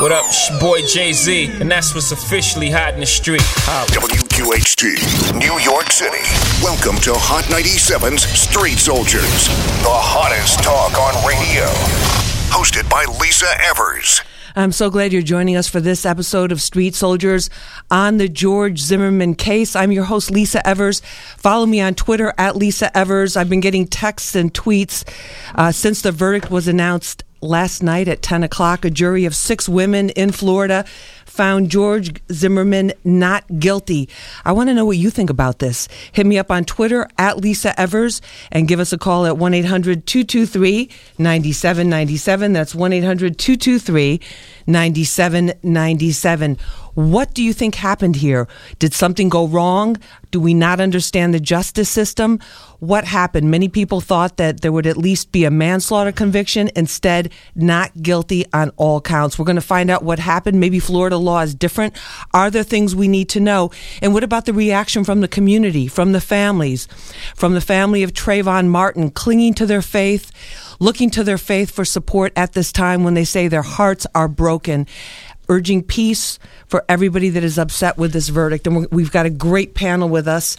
What up, boy Jay Z? And that's what's officially hot in the street. WQHT, New York City. Welcome to Hot 97's Street Soldiers, the hottest talk on radio. Hosted by Lisa Evers. I'm so glad you're joining us for this episode of Street Soldiers on the George Zimmerman case. I'm your host, Lisa Evers. Follow me on Twitter at Lisa Evers. I've been getting texts and tweets uh, since the verdict was announced last night at 10 o'clock. A jury of six women in Florida found George Zimmerman not guilty. I want to know what you think about this. Hit me up on Twitter at Lisa Evers and give us a call at 1 800 223 9797. That's 1 800 223 9797. What do you think happened here? Did something go wrong? Do we not understand the justice system? What happened? Many people thought that there would at least be a manslaughter conviction. Instead, not guilty on all counts. We're going to find out what happened. Maybe Florida law is different. Are there things we need to know? And what about the reaction from the community, from the families, from the family of Trayvon Martin clinging to their faith, looking to their faith for support at this time when they say their hearts are broken? Urging peace for everybody that is upset with this verdict. And we've got a great panel with us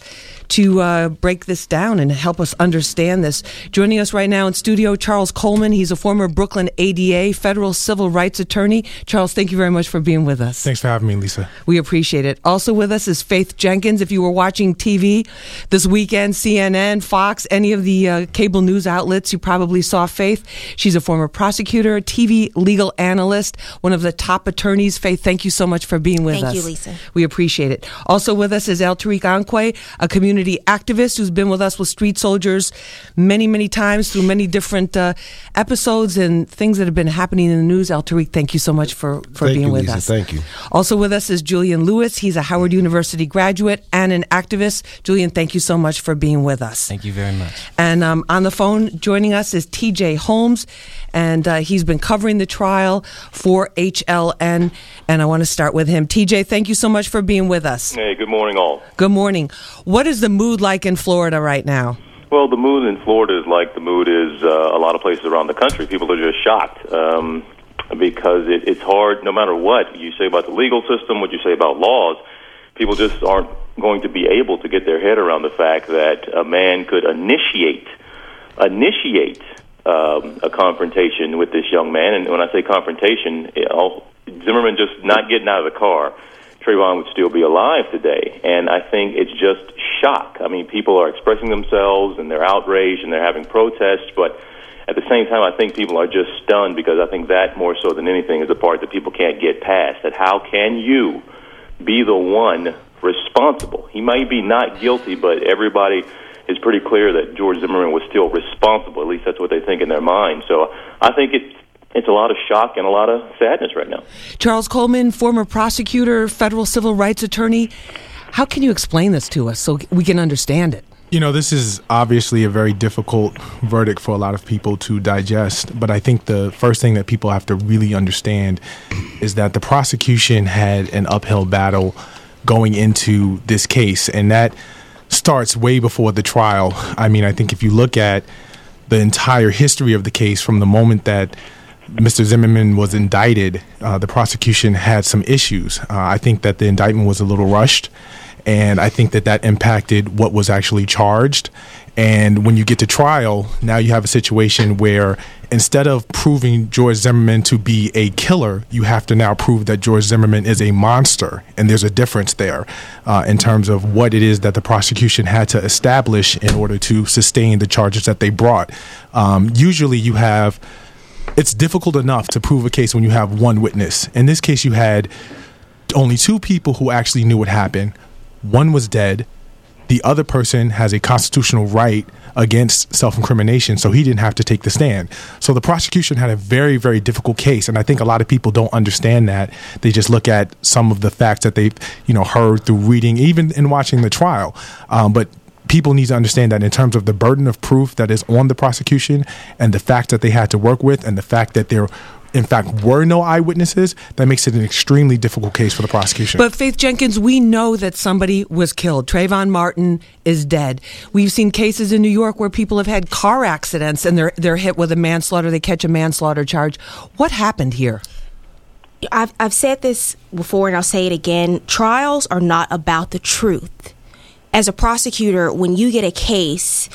to uh, break this down and help us understand this. Joining us right now in studio, Charles Coleman. He's a former Brooklyn ADA federal civil rights attorney. Charles, thank you very much for being with us. Thanks for having me, Lisa. We appreciate it. Also with us is Faith Jenkins. If you were watching TV this weekend, CNN, Fox, any of the uh, cable news outlets, you probably saw Faith. She's a former prosecutor, TV legal analyst, one of the top attorneys. Faith, thank you so much for being with thank us. Thank you, Lisa. We appreciate it. Also with us is El Tariq Anque, a community community activist who's been with us with Street Soldiers many, many times through many different uh, episodes and things that have been happening in the news. El Tariq, thank you so much for, for thank being you, with Lisa. us. Thank you. Also with us is Julian Lewis. He's a Howard University graduate and an activist. Julian, thank you so much for being with us. Thank you very much. And um, on the phone joining us is TJ Holmes, and uh, he's been covering the trial for HLN. And I want to start with him. TJ, thank you so much for being with us. Hey, good morning, all. Good morning. What is the mood like in Florida right now? Well, the mood in Florida is like the mood is uh, a lot of places around the country. People are just shocked um, because it, it's hard, no matter what you say about the legal system, what you say about laws, people just aren't going to be able to get their head around the fact that a man could initiate initiate um, a confrontation with this young man. And when I say confrontation, you know, Zimmerman just not getting out of the car. Trayvon would still be alive today. And I think it's just shock. I mean, people are expressing themselves and they're outraged and they're having protests, but at the same time, I think people are just stunned because I think that more so than anything is the part that people can't get past. That how can you be the one responsible? He might be not guilty, but everybody is pretty clear that George Zimmerman was still responsible. At least that's what they think in their mind. So I think it's it's a lot of shock and a lot of sadness right now. Charles Coleman, former prosecutor, federal civil rights attorney. How can you explain this to us so we can understand it? You know, this is obviously a very difficult verdict for a lot of people to digest, but I think the first thing that people have to really understand is that the prosecution had an uphill battle going into this case, and that starts way before the trial. I mean, I think if you look at the entire history of the case from the moment that Mr. Zimmerman was indicted, uh, the prosecution had some issues. Uh, I think that the indictment was a little rushed, and I think that that impacted what was actually charged. And when you get to trial, now you have a situation where instead of proving George Zimmerman to be a killer, you have to now prove that George Zimmerman is a monster. And there's a difference there uh, in terms of what it is that the prosecution had to establish in order to sustain the charges that they brought. Um, usually you have it's difficult enough to prove a case when you have one witness. In this case, you had only two people who actually knew what happened. One was dead. The other person has a constitutional right against self incrimination, so he didn't have to take the stand. So the prosecution had a very, very difficult case, and I think a lot of people don't understand that. They just look at some of the facts that they've, you know, heard through reading, even in watching the trial. Um, but people need to understand that in terms of the burden of proof that is on the prosecution and the fact that they had to work with and the fact that there in fact were no eyewitnesses, that makes it an extremely difficult case for the prosecution. But Faith Jenkins, we know that somebody was killed. Trayvon Martin is dead. We've seen cases in New York where people have had car accidents and they're they're hit with a manslaughter. They catch a manslaughter charge. What happened here? I've, I've said this before and I'll say it again trials are not about the truth. As a prosecutor, when you get a case,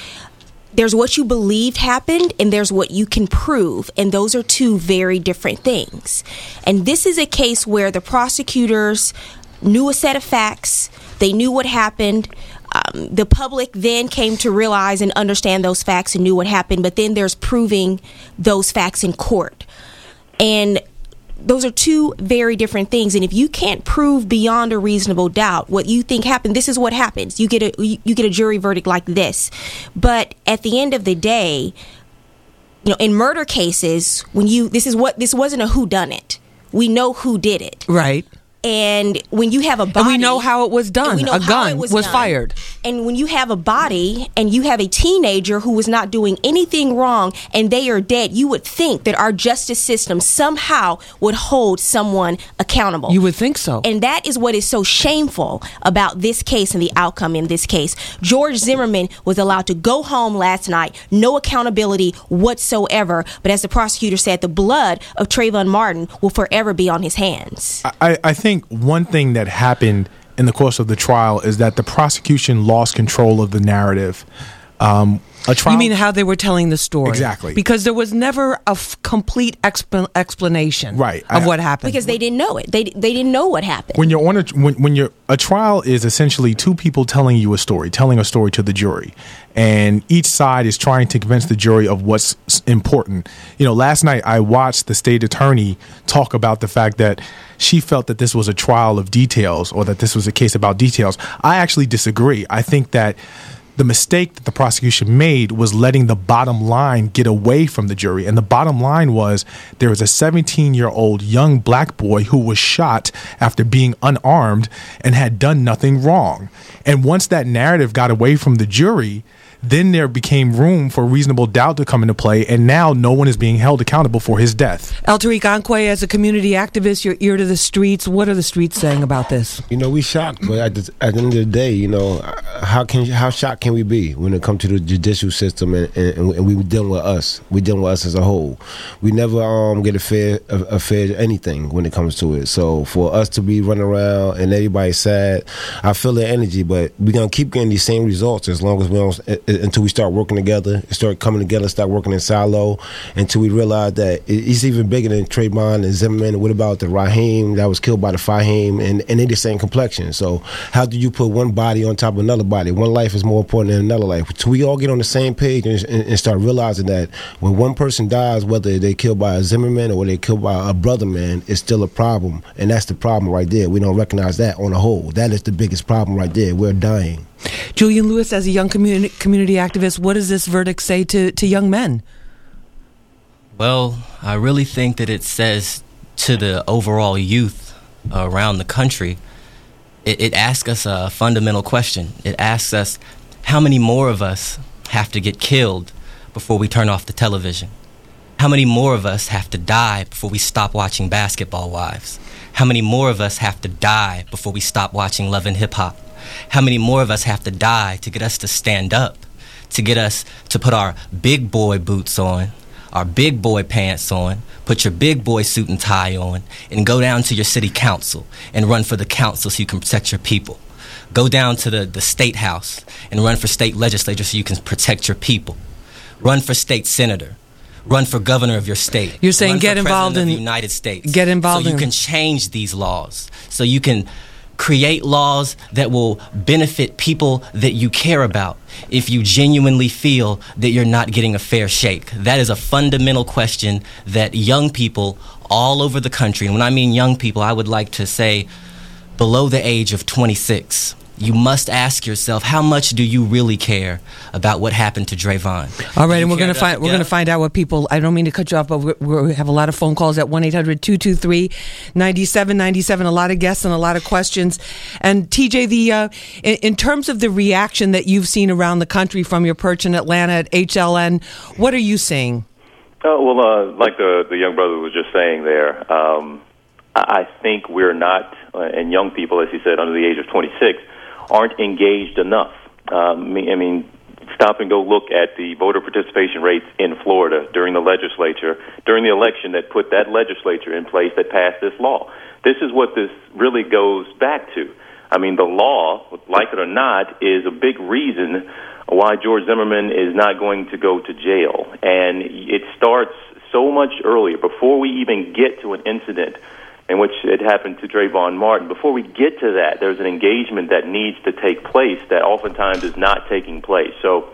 there's what you believed happened and there's what you can prove. And those are two very different things. And this is a case where the prosecutors knew a set of facts. They knew what happened. Um, the public then came to realize and understand those facts and knew what happened. But then there's proving those facts in court. And those are two very different things. And if you can't prove beyond a reasonable doubt what you think happened this is what happens. You get a you get a jury verdict like this. But at the end of the day you know in murder cases when you this is what this wasn't a who done it we know who did it. Right. And when you have a body And we know how it was done. A gun it was, done. fired. And when you have a body and you have a teenager who was not doing anything wrong and they are dead, you would think that our justice system somehow would hold someone accountable. You would think so. And that is what is so shameful about this case and the outcome in this case. George Zimmerman was allowed to go home last night, no accountability whatsoever. But as the prosecutor said, the blood of Trayvon Martin will forever be on his hands. I, I think one thing that happened in the course of the trial is that the prosecution lost control of the narrative. Um, a trial. You mean how they were telling the story? Exactly. Because there was never a f- complete exp- explanation Right. of I- what happened. Because they didn't know it. They, they didn't know what happened. when you're on a when, when you're a trial is essentially two people telling you a story, telling a story to the jury, and each side is trying to convince the jury of what's important. You know, last night I watched the state attorney talk about the fact that she felt that this was a trial of details or that this was a case about details. I actually disagree. I think that the mistake that the prosecution made was letting the bottom line get away from the jury. And the bottom line was there was a 17 year old young black boy who was shot after being unarmed and had done nothing wrong. And once that narrative got away from the jury, then there became room for reasonable doubt to come into play. And now no one is being held accountable for his death. El Tariq Anquay, as a community activist, your ear to the streets. What are the streets saying about this? You know, we shocked, but at the, at the end of the day, you know, how can how shocked can we be when it comes to the judicial system and, and, and we dealing with us? We dealing with us as a whole. We never um get a fair a, a fair anything when it comes to it. So for us to be running around and everybody sad, I feel the energy, but we're gonna keep getting these same results as long as we don't until we start working together, start coming together, start working in silo, until we realize that it- it's even bigger than Trayvon and Zimmerman. What about the Raheem that was killed by the Fahim, and and they the same complexion. So how do you put one body on top of another body? One life is more important than another life. So we all get on the same page and, and, and start realizing that when one person dies, whether they killed by a Zimmerman or they killed by a brother man, it's still a problem, and that's the problem right there. We don't recognize that on the whole. That is the biggest problem right there. We're dying. Julian Lewis, as a young community, community activist, what does this verdict say to, to young men? Well, I really think that it says to the overall youth around the country, it, it asks us a fundamental question. It asks us how many more of us have to get killed before we turn off the television? How many more of us have to die before we stop watching Basketball Wives? How many more of us have to die before we stop watching Love and Hip Hop? How many more of us have to die to get us to stand up, to get us to put our big boy boots on, our big boy pants on, put your big boy suit and tie on, and go down to your city council and run for the council so you can protect your people? Go down to the, the state house and run for state legislature so you can protect your people. Run for state senator. Run for governor of your state. You're saying get involved in- the United States. get involved so you in- can change these laws. So you can create laws that will benefit people that you care about if you genuinely feel that you're not getting a fair shake. That is a fundamental question that young people all over the country, and when I mean young people, I would like to say below the age of 26. You must ask yourself, how much do you really care about what happened to Trayvon? All right, and we're going to find we're get going to find out what people. I don't mean to cut you off, but we're, we have a lot of phone calls at one 9797 A lot of guests and a lot of questions. And TJ, the uh, in, in terms of the reaction that you've seen around the country from your perch in Atlanta at HLN, what are you seeing? Oh, well, uh, like the the young brother was just saying there, um, I I think we're not, uh, and young people, as he said, under the age of 26, aren't engaged enough. Um, I mean- I mean, stop and go look at the voter participation rates in Florida during the legislature, during the election that put that legislature in place that passed this law. This is what this really goes back to. I mean, the law, like it or not, is a big reason why George Zimmerman is not going to go to jail. And it starts so much earlier, before we even get to an incident in which it happened to Trayvon Martin. Before we get to that, there's an engagement that needs to take place that oftentimes is not taking place. So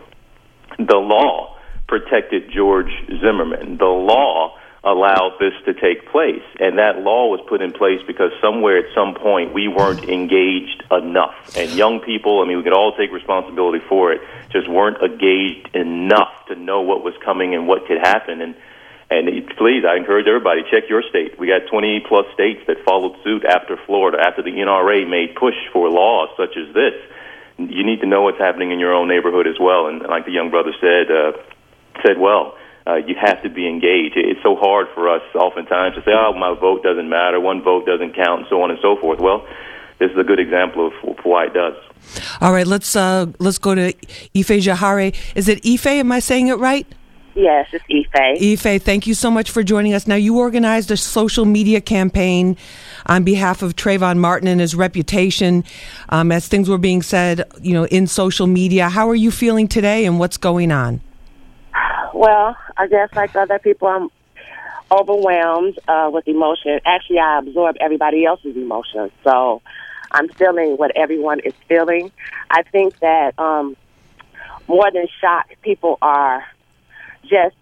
the law protected George Zimmerman. The law allowed this to take place. And that law was put in place because somewhere at some point we weren't engaged enough. And young people, I mean, we could all take responsibility for it, just weren't engaged enough to know what was coming and what could happen. And and please, I encourage everybody check your state. We got 20 plus states that followed suit after Florida, after the NRA made push for laws such as this. You need to know what's happening in your own neighborhood as well. And like the young brother said, uh, said well, uh, you have to be engaged. It's so hard for us oftentimes to say, "Oh, my vote doesn't matter. One vote doesn't count," and so on and so forth. Well, this is a good example of, why it does. All right, let's uh, let's go to Ife Johari. Is it Ife? Am I saying it right? Yes, it's Ife. Ife, thank you so much for joining us. Now, you organized a social media campaign on behalf of Trayvon Martin and his reputation um, as things were being said, you know, in social media. How are you feeling today and what's going on? Well, I guess like other people, I'm overwhelmed uh, with emotion. Actually, I absorb everybody else's emotions. So I'm feeling what everyone is feeling. I think that um, more than shock, people are just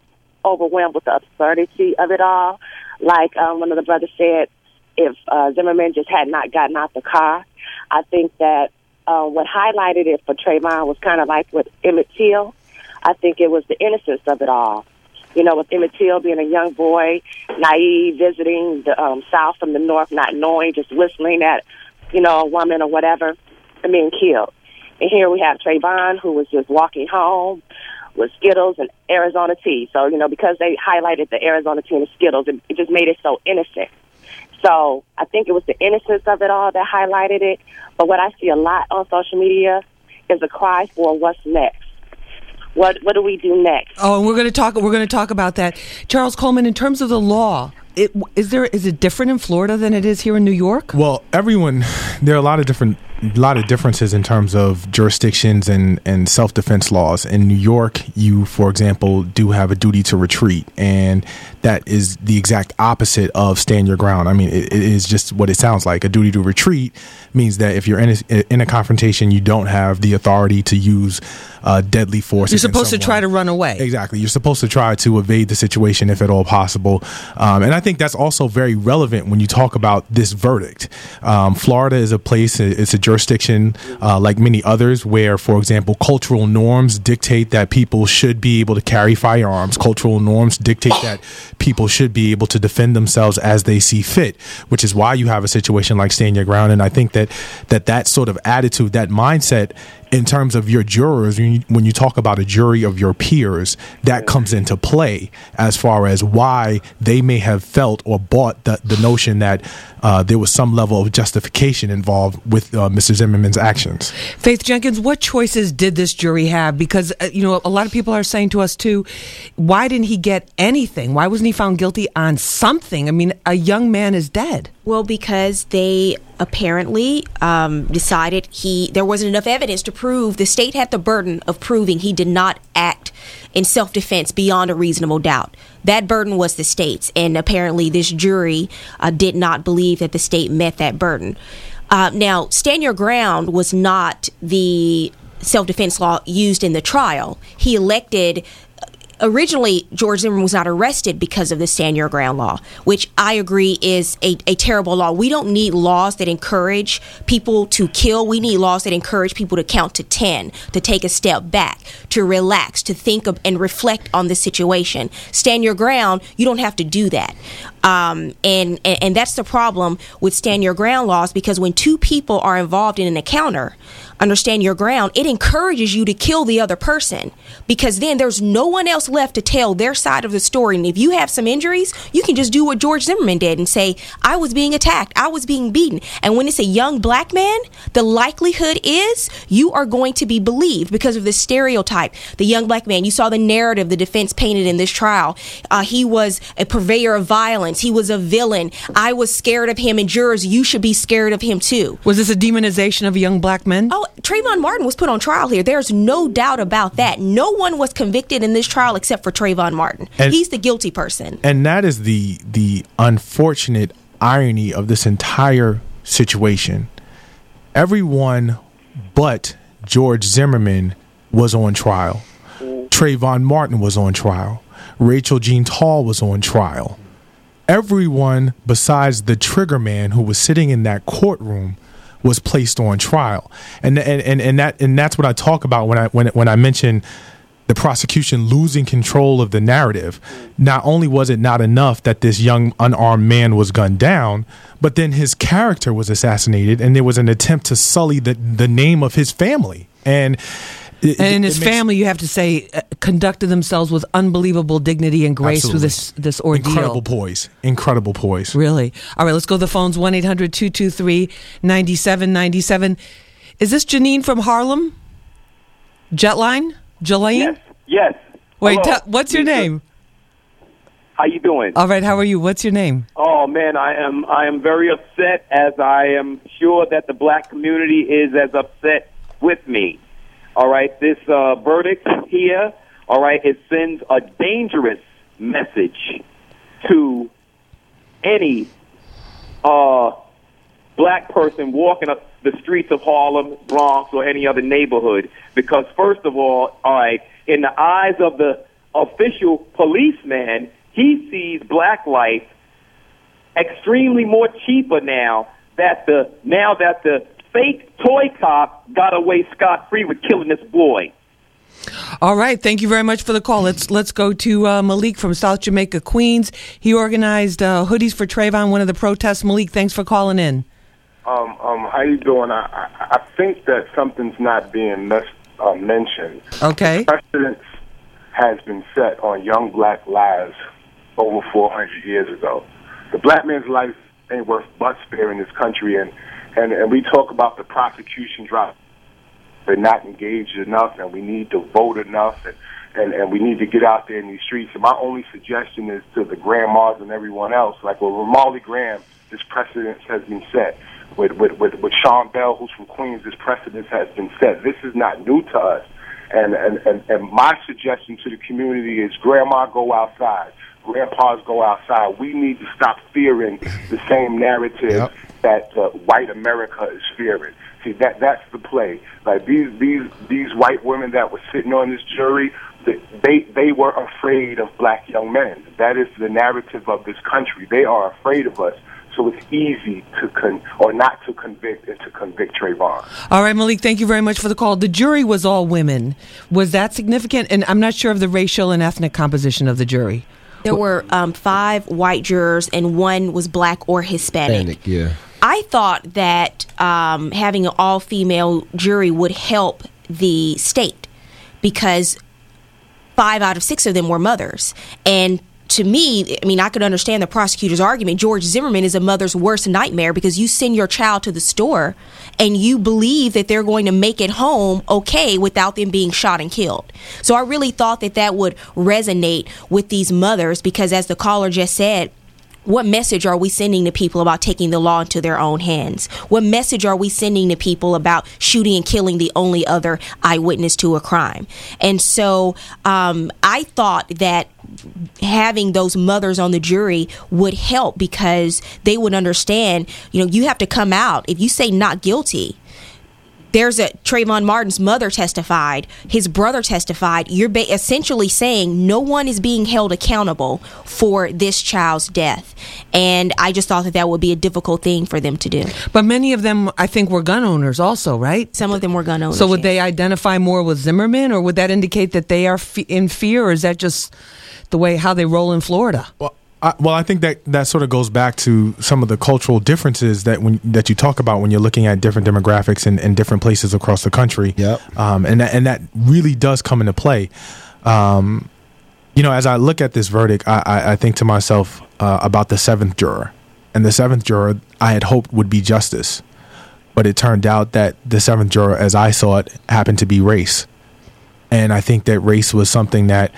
overwhelmed with the absurdity of it all. Like um, one of the brothers said, if uh, Zimmerman just had not gotten out the car, I think that uh, what highlighted it for Trayvon was kind of like with Emmett Till. I think it was the innocence of it all. You know, with Emmett Till being a young boy, naive, visiting the um, South from the North, not knowing, just whistling at, you know, a woman or whatever, and being killed. And here we have Trayvon, who was just walking home, with Skittles and Arizona tea. So, you know, because they highlighted the Arizona tea and the Skittles, it, it just made it so innocent. So I think it was the innocence of it all that highlighted it. But what I see a lot on social media is a cry for what's next. What what do we do next? Oh, and we're going to talk. We're going to talk about that, Charles Coleman. In terms of the law, it, is there is it different in Florida than it is here in New York? Well, everyone there are a lot of different lot of differences in terms of jurisdictions and, and self defense laws. In New York, you, for example, do have a duty to retreat, and that is the exact opposite of stand your ground. I mean, it, it is just what it sounds like. A duty to retreat means that if you're in a, in a confrontation, you don't have the authority to use uh, deadly force. You're supposed to try to run away. Exactly. You're supposed to try to evade the situation if at all possible. Um, and I think that's also very relevant when you talk about this verdict. Um, Florida is a place, it's a jurisdiction uh, like many others where, for example, cultural norms dictate that people should be able to carry firearms. Cultural norms dictate that people should be able to defend themselves as they see fit, which is why you have a situation like stand your ground. And I think that that, that sort of attitude, that mindset in terms of your jurors, when you, when you, talk about a jury of your peers, that comes into play as far as why they may have felt or bought the, the notion that uh, there was some level of justification involved with uh, Mr. Zimmerman's actions. Faith Jenkins, what choices did this jury have? Because, uh, you know, a lot of people are saying to us, too, why didn't he get anything? Why wasn't he found guilty on something? I mean, a young man is dead. Well, because they apparently um, decided he there wasn't enough evidence to prove the state had the burden of proving he did not act in self defense beyond a reasonable doubt. That burden was the state's, and apparently this jury uh, did not believe that the state met that burden. Uh, now, stand your ground was not the self defense law used in the trial. He elected originally George Zimmerman was not arrested because of the stand your ground law, which I agree is a, a terrible law. We don't need laws that encourage people to kill. We need laws that encourage people to count to 10, to take a step back, to relax, to think of, and reflect on the situation. Stand your ground, you don't have to do that. Um, and, and, and that's the problem with stand your ground laws because when two people are involved in an encounter, understand your ground, it encourages you to kill the other person because then there's no one else left to tell their side of the story. And if you have some injuries, you can just do what George Zimmerman did and say, I was being attacked, I was being beaten. And when it's a young black man, the likelihood is you are going to be believed because of the stereotype. The young black man, you saw the narrative the defense painted in this trial. Uh, he was a purveyor of violence, he was a villain. I was scared of him, and jurors, you should be scared of him too. Was this a demonization of young black men? Oh, Trayvon Martin was put on trial here. There's no doubt about that. No one was convicted in this trial except for Trayvon Martin. And- He's the guilty person. and that is the the unfortunate irony of this entire situation. Everyone but George Zimmerman was on trial. Trayvon Martin was on trial. Rachel Jeantel was on trial. Everyone besides the trigger man who was sitting in that courtroom was placed on trial. And and, and, and that and that's what I talk about when I when when I mention the prosecution losing control of the narrative. Not only was it not enough that this young unarmed man was gunned down, but then his character was assassinated, and there was an attempt to sully the the name of his family. And it- and his makes- family, you have to say, uh, conducted themselves with unbelievable dignity and grace through this this ordeal. incredible poise, incredible poise. Really? All right, let's go to the phones 1 800 223 9797. Is this Janine from Harlem? Jetline? Jelaine? Yes. Yes. Wait, tell- what's your name? How you doing? All right, how are you? What's your name? Oh man, I am I am very upset as I am sure that the black community is as upset with me. All right, this uh, verdict here, all right, it sends a dangerous message to any uh, black person walking up the streets of Harlem, Bronx, or any other neighborhood. Because first of all, all right, in the eyes of the official policeman, he sees black life extremely more cheaper now that the now that the fake toy cop got away scot free with killing this boy. All right, thank you very much for the call. Let's let's go to uh, Malik from South Jamaica, Queens. He organized uh, hoodies for Trayvon, one of the protests. Malik, thanks for calling in. Um, um, how you doing? I, I, I think that something's not being mes- uh, mentioned. Okay. Precedence has been set on young black lives over 400 years ago. The black man's life ain't worth but spare in this country, and, and, and we talk about the prosecution drop. They're not engaged enough, and we need to vote enough, and, and, and we need to get out there in these streets. And my only suggestion is to the grandmas and everyone else, like with Ramarley Graham, this precedence has been set. With, with, with, with Sean Bell, who's from Queens, this precedence has been set. This is not new to us. And, and, and, and my suggestion to the community is grandma go outside, grandpas go outside. We need to stop fearing the same narrative that uh, white America is fearing. See that that's the play. Like these these these white women that were sitting on this jury, they they were afraid of black young men. That is the narrative of this country. They are afraid of us. So it's easy to con or not to convict and to convict Trayvon. All right, Malik, thank you very much for the call. The jury was all women. Was that significant? And I'm not sure of the racial and ethnic composition of the jury. There were um, five white jurors, and one was black or Hispanic. Panic, yeah. I thought that um, having an all female jury would help the state because five out of six of them were mothers. And to me, I mean, I could understand the prosecutor's argument. George Zimmerman is a mother's worst nightmare because you send your child to the store and you believe that they're going to make it home okay without them being shot and killed. So I really thought that that would resonate with these mothers because, as the caller just said, what message are we sending to people about taking the law into their own hands? What message are we sending to people about shooting and killing the only other eyewitness to a crime? And so um, I thought that having those mothers on the jury would help because they would understand, you know, you have to come out. If you say not guilty, there's a Trayvon Martin's mother testified, his brother testified. You're ba- essentially saying no one is being held accountable for this child's death, and I just thought that that would be a difficult thing for them to do. But many of them, I think, were gun owners also, right? Some of them were gun owners. So would they identify more with Zimmerman, or would that indicate that they are fe- in fear, or is that just the way how they roll in Florida? Well, I, well, I think that that sort of goes back to some of the cultural differences that when that you talk about when you're looking at different demographics in, in different places across the country. Yep. Um, and that, and that really does come into play. Um, you know, as I look at this verdict, I, I, I think to myself uh, about the seventh juror. And the seventh juror, I had hoped would be justice. But it turned out that the seventh juror, as I saw it, happened to be race. And I think that race was something that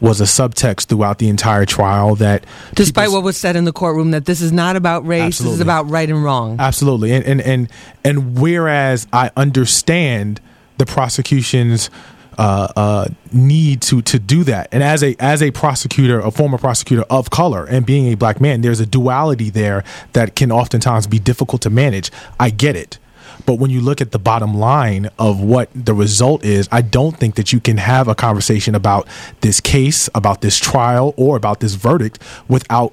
was a subtext throughout the entire trial that Despite what was said in the courtroom, that this is not about race, this is about right and wrong. Absolutely. And and and, and whereas I understand the prosecution's uh, uh, need to to do that, and as a as a prosecutor, a former prosecutor of color, and being a black man, there's a duality there that can oftentimes be difficult to manage. I get it. But when you look at the bottom line of what the result is, I don't think that you can have a conversation about this case, about this trial, or about this verdict without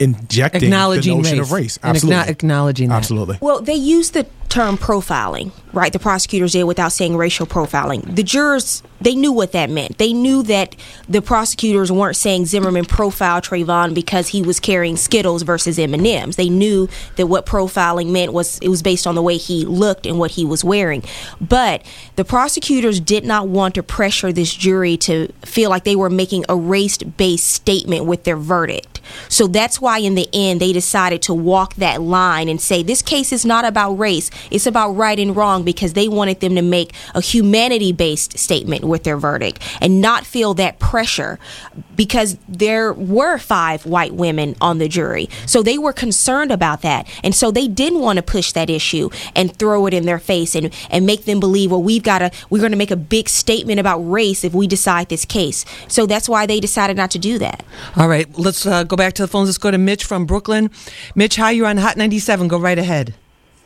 injecting Acknowledging the notion race. of race. And Absolutely. acknow- acknowledging that. Absolutely. Well, they used the term profiling, right? The prosecutors did without saying racial profiling. The jurors, they knew what that meant. They knew that the prosecutors weren't saying Zimmerman profiled Trayvon because he was carrying Skittles versus M&Ms. They knew that what profiling meant was it was based on the way he looked and what he was wearing. But the prosecutors did not want to pressure this jury to feel like they were making a race-based statement with their verdict. So that's why in the end they decided to walk that line and say this case is not about race, it's about right and wrong because they wanted them to make a humanity based statement with their verdict and not feel that pressure because there were five white women on the jury. So they were concerned about that. And so they didn't want to push that issue and throw it in their face and, and make them believe, well, we've got to, we're going to make a big statement about race if we decide this case. So that's why they decided not to do that. All right, let's uh, go back to the phones. Let's go to Mitch from Brooklyn. Mitch, hi, you're on Hot 97. Go right ahead.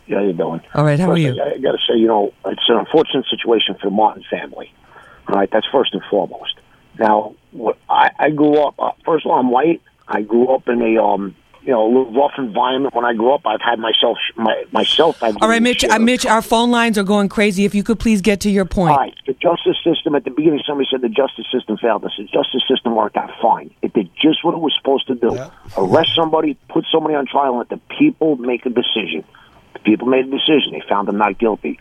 Yeah, how you doing? All right, how are you? I, I got to say, you know, it's an unfortunate situation for the Martin family. All right, that's first and foremost. Now, what I, I grew up. Uh, first of all, I'm white. I grew up in a um, you know, a little rough environment. When I grew up, I've had myself, my myself. I've All right, Mitch, uh. Mitch, our phone lines are going crazy. If you could please get to your point. All right, the justice system. At the beginning, somebody said the justice system failed us. The justice system worked out fine. It did just what it was supposed to do: arrest somebody, put somebody on trial, and let the people make a decision. The people made a decision. They found them not guilty.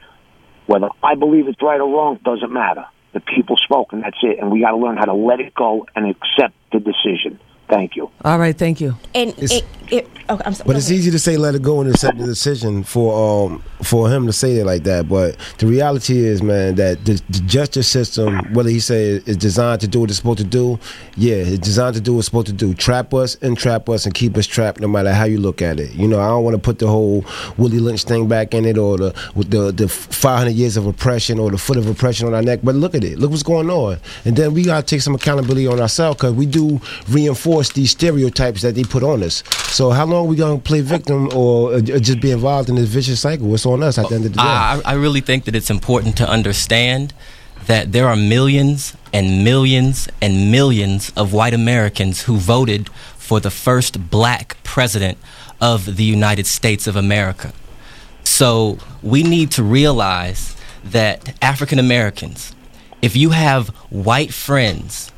Whether I believe it's right or wrong doesn't matter. The people spoke, and that's it. And we got to learn how to let it go and accept the decision. Thank you. All right, thank you. And it, it, oh, I'm sorry. But it's easy to say let it go and accept the decision for um for him to say it like that. But the reality is, man, that the, the justice system, whether he say is designed to do what it's supposed to do, yeah, it's designed to do what it's supposed to do. Trap us, entrap us, and keep us trapped, no matter how you look at it. You know, I don't want to put the whole Willie Lynch thing back in it, or the with the the 500 years of oppression, or the foot of oppression on our neck. But look at it, look what's going on, and then we gotta take some accountability on ourselves because we do reinforce these stereotypes that they put on us. So how long are we gonna play victim or uh, just be involved in this vicious cycle? It's on us at the end of the day. I, I really think that it's important to understand that there are millions and millions and millions of white Americans who voted for the first black president of the United States of America. So we need to realize that African Americans, if you have white friends,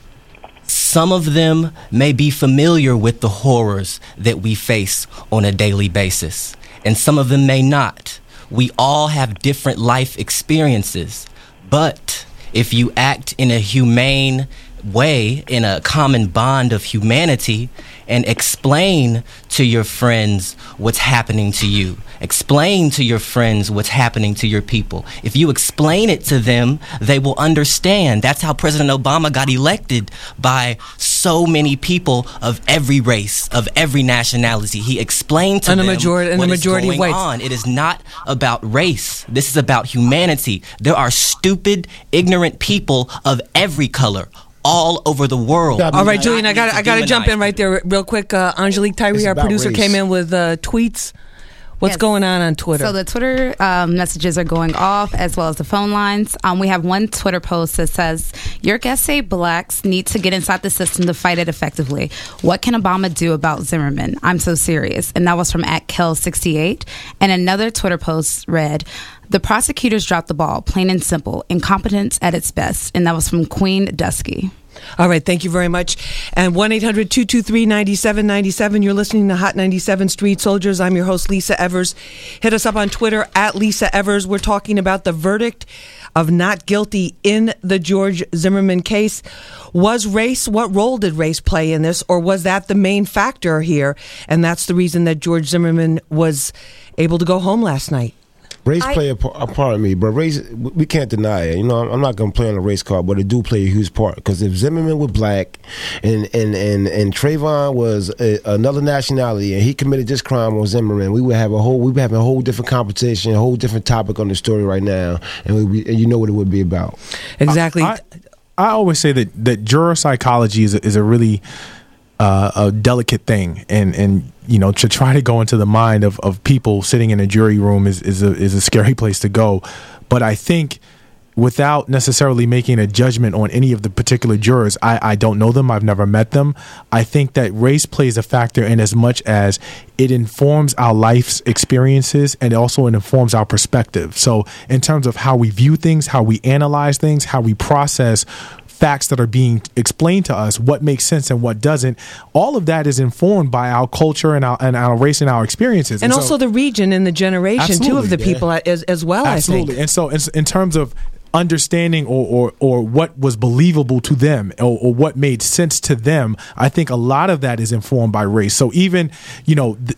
some of them may be familiar with the horrors that we face on a daily basis, and some of them may not. We all have different life experiences, but if you act in a humane way, in a common bond of humanity, and explain to your friends what's happening to you. Explain to your friends what's happening to your people. If you explain it to them, they will understand. That's how President Obama got elected by so many people of every race, of every nationality. He explained to And a them majority- and a what is majority of going on. It is not about race. This is about humanity. There are stupid, ignorant people of every color all over the world. All right, Do Julian, not I got need I got to jump in right there real quick. Uh, Angelique Tyree, It's our producer, race. came in with uh, tweets. What's Yes. going on on Twitter? So the Twitter um, messages are going off as well as the phone lines. Um, we have one Twitter post that says, "Your guests say blacks need to get inside the system to fight it effectively. What can Obama do about Zimmerman? I'm so serious." And that was from at Kel68. And another Twitter post read. The prosecutors dropped the ball, plain and simple. Incompetence at its best. And that was from Queen Dusky. All right, thank you very much. And 1 800 223 9797. You're listening to Hot 97 Street Soldiers. I'm your host, Lisa Evers. Hit us up on Twitter at Lisa Evers. We're talking about the verdict of not guilty in the George Zimmerman case. Was race, what role did race play in this, or was that the main factor here? And that's the reason that George Zimmerman was able to go home last night. Race play a, a part of me, but race we can't deny it. You know, I'm, I'm not going to play on a race card, but it do play a huge part. Because if Zimmerman was black, and and and and Trayvon was a, another nationality, and he committed this crime on Zimmerman, we would have a whole we would have a whole different competition, a whole different topic on the story right now, and, we, and you know what it would be about. Exactly. I, I always say that that juror psychology is a, is a really uh, a delicate thing, and and you know to try to go into the mind of, of people sitting in a jury room is is a is a scary place to go. But I think without necessarily making a judgment on any of the particular jurors, I, I don't know them, I've never met them. I think that race plays a factor in as much as it informs our life's experiences and also it informs our perspective. So, in terms of how we view things, how we analyze things, how we process facts that are being explained to us, what makes sense and what doesn't. All of that is informed by our culture and our and our race and our experiences, and so- also the region and the generation too of the yeah. people as, as well. Absolutely. I think. And so, in, in terms of understanding or, or, or what was believable to them or, or what made sense to them, I think a lot of that is informed by race. So, even, you know, th-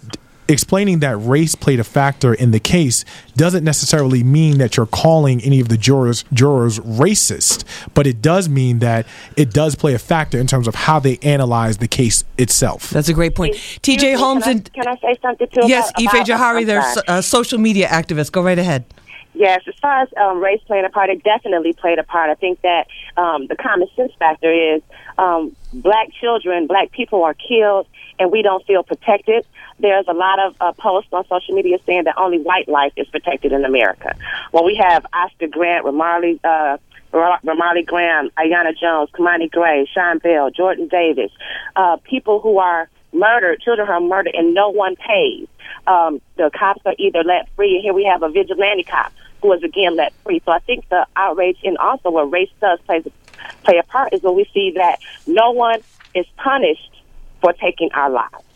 explaining that race played a factor in the case doesn't necessarily mean that you're calling any of the jurors jurors racist, but it does mean that it does play a factor in terms of how they analyze the case itself. That's a great point. TJ Holmes can I, and can I say something too? yes, about, Ife about- Johari, I'm they're sorry. so- uh, social media activists. Go right ahead. Yes, as far as um, race playing a part, it definitely played a part. I think that um, the common sense factor is um, black children, black people are killed, and we don't feel protected. There's a lot of uh, posts on social media saying that only white life is protected in America. Well, we have Oscar Grant, Ramarley, uh, Ra- Graham, Aiyana Jones, Kimani Gray, Sean Bell, Jordan Davis, uh, people who are murdered, children who are murdered, and no one pays. Um, the cops are either let free, and here we have a vigilante cop who is again let free. So I think the outrage and also where race does play play a part is when we see that no one is punished for taking our lives.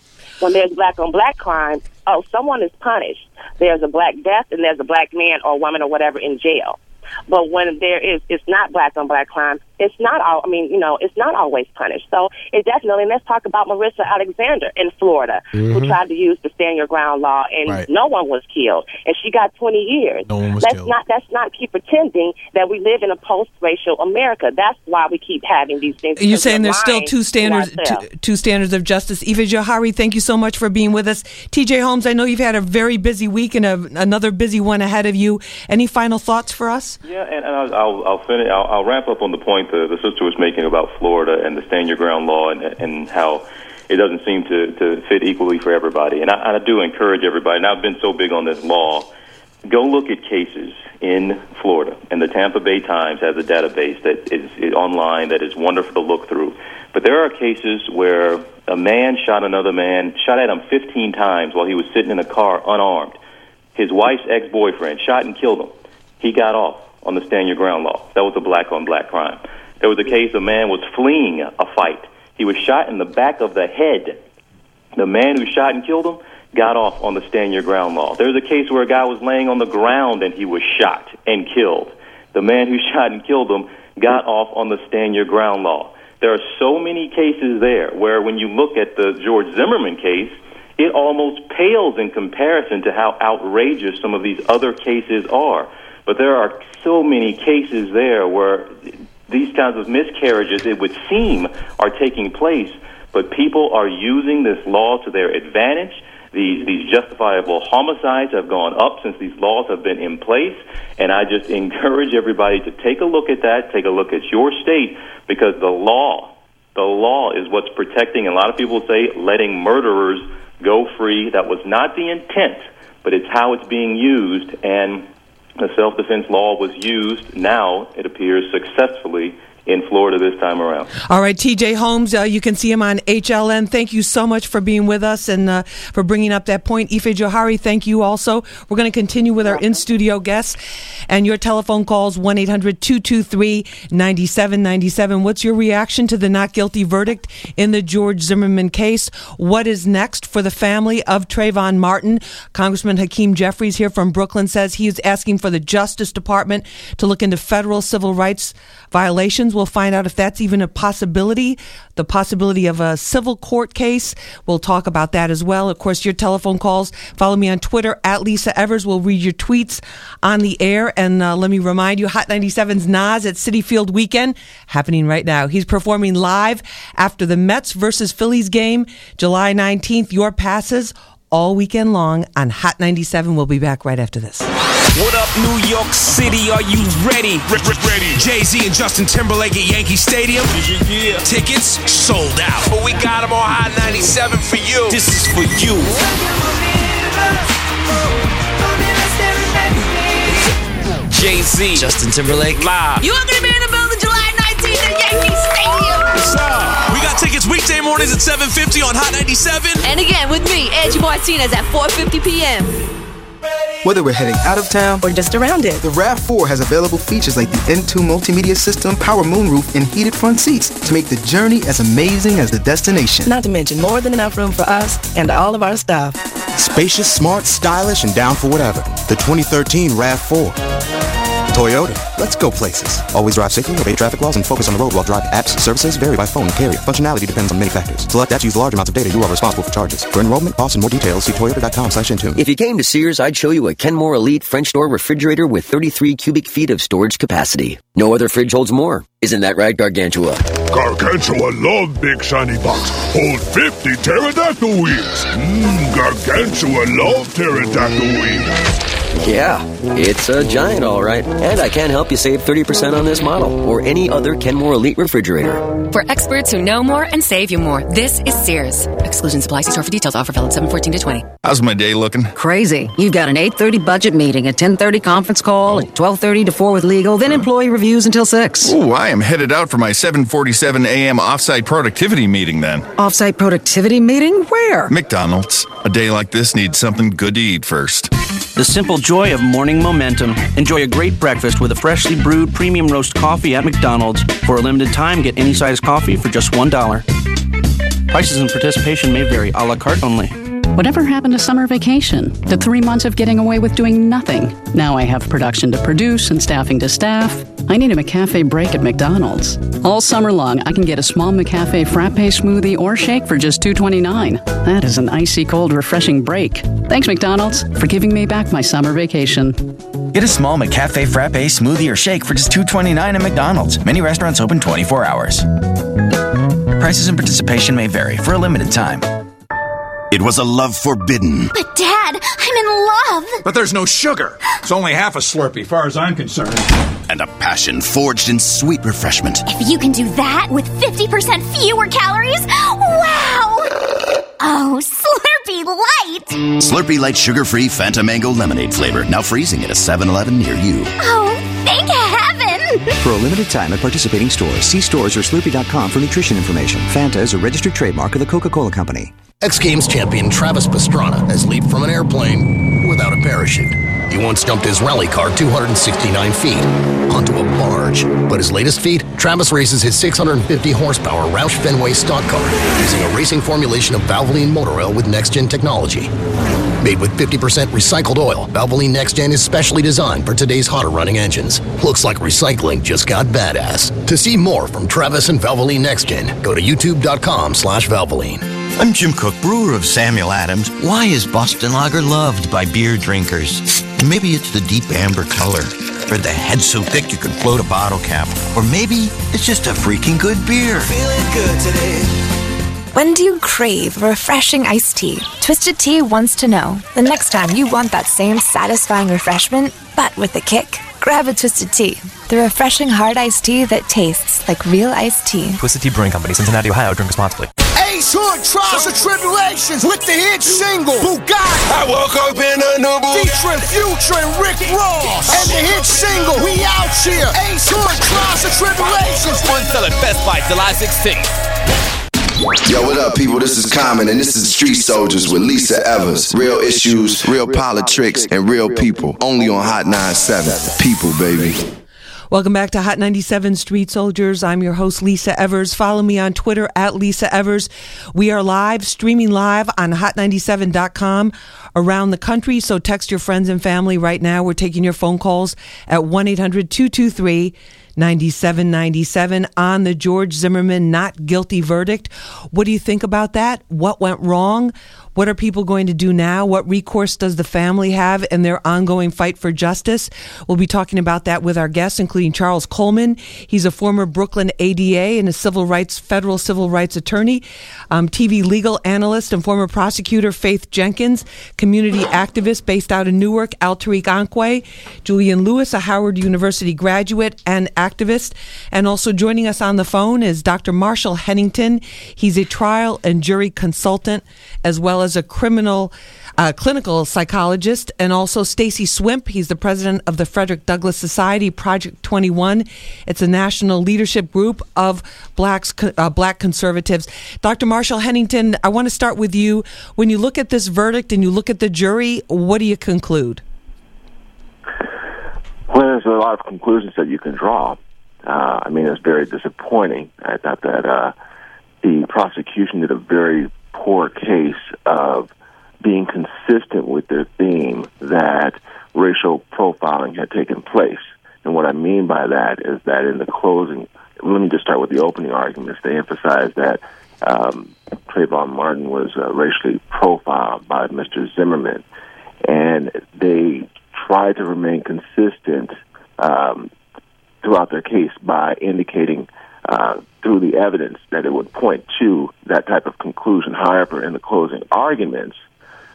When there's black on black crime, oh, someone is punished. There's a black death and there's a black man or woman or whatever in jail. But when there is, it's not black on black crime. It's not all. I mean, you know, it's not always punished. So it definitely. Let's talk about Marissa Alexander in Florida, who Mhm. tried to use the stand your ground law, and Right. no one was killed, and she got 20 years. No one was let's killed. not. Let's not keep pretending that we live in a post-racial America. That's why we keep having these things. You're because saying there's still two standards, ourselves. two, two standards of justice. Ife Johari, thank you so much for being with us. TJ Holmes, I know you've had a very busy week and a, another busy one ahead of you. Any final thoughts for us? Yeah, and, and I'll, I'll, I'll finish. I'll, I'll wrap up on the point the, the sister was making about Florida and the stand your ground law, and, and how it doesn't seem to, to fit equally for everybody. And I, I do encourage everybody. And I've been so big on this law. Go look at cases in Florida, and the Tampa Bay Times has a database that is, is online that is wonderful to look through. But there are cases where a man shot another man, shot at him 15 times while he was sitting in a car unarmed. His wife's ex-boyfriend shot and killed him. He got off on the stand your ground law. That was a black on black crime. There was a case a man was fleeing a fight. He was shot in the back of the head. The man who shot and killed him got off on the stand your ground law. There was a case where a guy was laying on the ground and he was shot and killed. The man who shot and killed him got off on the stand your ground law. There are so many cases there where when you look at the George Zimmerman case, it almost pales in comparison to how outrageous some of these other cases are. But there are so many cases there where these kinds of miscarriages, it would seem, are taking place, but people are using this law to their advantage. These, these justifiable homicides have gone up since these laws have been in place, and I just encourage everybody to take a look at that, take a look at your state, because the law, the law is what's protecting, a lot of people say letting murderers go free. That was not the intent, but it's how it's being used, and the self defense law was used. Now, it appears, successfully in Florida this time around. All right, TJ Holmes, uh, you can see him on HLN. Thank you so much for being with us and uh, for bringing up that point. Ife Johari, thank you also. We're going to continue with our in studio guests and your telephone calls 1 800 223 9797. What's your reaction to the not guilty verdict in the George Zimmerman case? What is next for the family of Trayvon Martin? Congressman Hakeem Jeffries here from Brooklyn says he is asking for the Justice Department to look into federal civil rights violations. We'll find out if that's even a possibility. The possibility of a civil court case. We'll talk about that as well. Of course, your telephone calls. Follow me on Twitter at Lisa Evers. We'll read your tweets on the air. And uh, let me remind you, Hot 97's Nas at Citi Field Weekend happening right now. He's performing live after the Mets versus Phillies game, July 19th. Your passes all weekend long on Hot 97. We'll be back right after this. What up, New York City? Are you ready? Ready. Jay Z and Justin Timberlake at Yankee Stadium. Yeah. Tickets sold out. But we got them on Hot 97 for you. This is for you. Jay Z, Justin Timberlake. live. You are going to be got tickets weekday mornings at 7:50 on Hot 97. And again, with me, Angie Martinez at 4.50 p.m. Whether we're heading out of town or just around it, the RAV4 has available features like the Entune multimedia system, power moonroof, and heated front seats to make the journey as amazing as the destination. not to mention more than enough room for us and all of our stuff. Spacious, smart, stylish, and down for whatever. The 2013 RAV4. Toyota. Let's go places. Always drive safely, obey traffic laws, and focus on the road while driving. Apps, services vary by phone and carrier. Functionality depends on many factors. Select apps use large amounts of data. You are responsible for charges. For enrollment, costs, and more details, see toyota.com slash Entune. If you came to Sears, I'd show you a Kenmore Elite French door refrigerator with 33 cubic feet of storage capacity. No other fridge holds more. Isn't that right, Gargantua? Gargantua love big shiny box. Hold 50 pterodactyl wings. Mmm, Gargantua love pterodactyl wings. Yeah, it's a giant, all right. And I can help you save 30% on this model or any other Kenmore Elite refrigerator. For experts who know more and save you more, this is Sears. Exclusion supplies. See store for details. Offer valid 714 to 20. How's my day looking? Crazy. You've got an 8:30 budget meeting, a 10:30 conference call, and 12:30 to 4 with legal, then employee reviews until 6. Ooh, I am headed out for my 7:47 a.m. offsite productivity meeting then. Offsite productivity meeting? Where? McDonald's. A day like this needs something good to eat first. The simple joy of morning momentum. Enjoy a great breakfast with a freshly brewed premium roast coffee at McDonald's. For a limited time, get any size coffee for just $1. Prices and participation may vary, a la carte only. Whatever happened to summer vacation? The three months of getting away with doing nothing. Now I have production to produce and staffing to staff. I need a McCafe break at McDonald's. All summer long, I can get a small McCafe frappe smoothie or shake for just $2.29. That is an icy cold, refreshing break. Thanks, McDonald's, for giving me back my summer vacation. Get a small McCafe frappe smoothie or shake for just $2.29 at McDonald's. Many restaurants open 24 hours. Prices and participation may vary for a limited time. It was a love forbidden. But, Dad, I'm in love. But there's no sugar. It's only half a Slurpee, far as I'm concerned. And a passion forged in sweet refreshment. If you can do that with 50% fewer calories, wow! Oh, Slurpee Light! Slurpee Light Sugar Free Fanta Mango Lemonade flavor. Now freezing at a 7 Eleven near you. Oh, thank heaven! For a limited time at participating stores, see stores or slurpee.com for nutrition information. Fanta is a registered trademark of the Coca Cola Company. X Games champion Travis Pastrana has leaped from an airplane without a parachute. He once jumped his rally car 269 feet onto a barge. But his latest feat, Travis races his 650 horsepower Roush Fenway stock car using a racing formulation of Valvoline motor oil with next gen technology. Made with 50% recycled oil, Valvoline Next Gen is specially designed for today's hotter running engines. Looks like recycling just got badass. To see more from Travis and Valvoline Next Gen, go to youtube.com slash Valvoline. I'm Jim Koch, brewer of Samuel Adams. Why is Boston Lager loved by beer drinkers? Maybe it's the deep amber color, or the head so thick you could float a bottle cap, or maybe it's just a freaking good beer. Feeling good today. When do you crave a refreshing iced tea? Twisted Tea wants to know the next time you want that same satisfying refreshment, but with a kick. Grab a Twisted Tea, the refreshing hard iced tea that tastes like real iced tea. Twisted Tea Brewing Company, Cincinnati, Ohio. Drink responsibly. Hey, Ace Hood, Trials and Tribulations with the hit single Bugatti. I woke up in a new Bugatti. Featuring Future and Rick Ross. And the hit single We Out Here. Ace Hood, Trials and Tribulations. One selling Best Buy July 16th. Yo, what up, people? This is Common, and this is Street Soldiers with Lisa Evers. Real issues, real politics, and real people. Only on Hot 97. People, baby. Welcome back to Hot 97 Street Soldiers. I'm your host, Lisa Evers. Follow me on Twitter at Lisa Evers. We are live, streaming live on hot97.com around the country. So text your friends and family right now. We're taking your phone calls at 1 800 223 9797 on the George Zimmerman not guilty verdict. What do you think about that? What went wrong? What are people going to do now? What recourse does the family have in their ongoing fight for justice? We'll be talking about that with our guests, including Charles Coleman. He's a former Brooklyn ADA and a civil rights, federal civil rights attorney, um, TV legal analyst and former prosecutor Faith Jenkins, community activist based out of Newark, Al Tariq Ankwe, Julian Lewis, a Howard University graduate and activist. And also joining us on the phone is Dr. Marshall Hennington. He's a trial and jury consultant as well as a criminal uh, clinical psychologist, and also Stacy Swimp. He's the president of the Frederick Douglass Society Project 21. It's a national leadership group of blacks, uh, black conservatives. Dr. Marshall Hennington, I want to start with you. When you look at this verdict and you look at the jury, what do you conclude? Well, there's a lot of conclusions that you can draw. Uh, I mean, it's very disappointing. I thought that uh, the prosecution did a very poor case of being consistent with their theme that racial profiling had taken place. And what I mean by that is that in the closing, let me just start with the opening arguments. They emphasized that um, Trayvon Martin was uh, racially profiled by Mr. Zimmerman, and they tried to remain consistent um, throughout their case by indicating uh, through the evidence that it would point to that type of conclusion. However, in the closing arguments,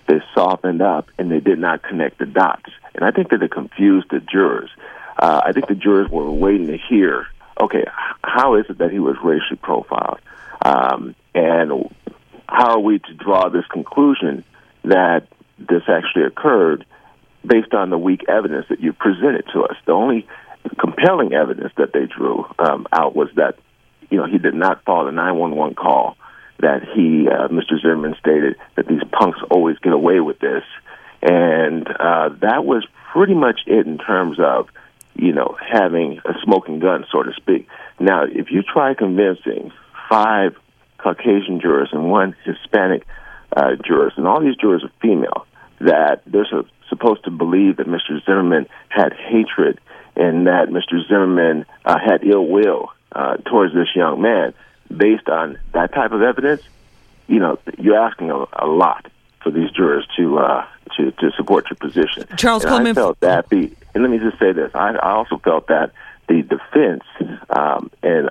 they softened up and they did not connect the dots. And I think that it confused the jurors. Uh, I think the jurors were waiting to hear, okay, how is it that he was racially profiled? Um, and how are we to draw this conclusion that this actually occurred based on the weak evidence that you presented to us? The only compelling evidence that they drew um, out was that you know he did not follow the 911 call that he uh, Mr. Zimmerman stated that these punks always get away with this and uh, that was pretty much it in terms of you know having a smoking gun so to speak now if you try convincing five Caucasian jurors and one Hispanic uh, jurors and all these jurors are female that they're so, supposed to believe that Mr. Zimmerman had hatred and that Mr. Zimmerman uh, had ill will uh, towards this young man. Based on that type of evidence, you know, you're asking a, a lot for these jurors to uh, to to support your position. Charles and Coleman, I felt that the and let me just say this: I, I also felt that the defense um, and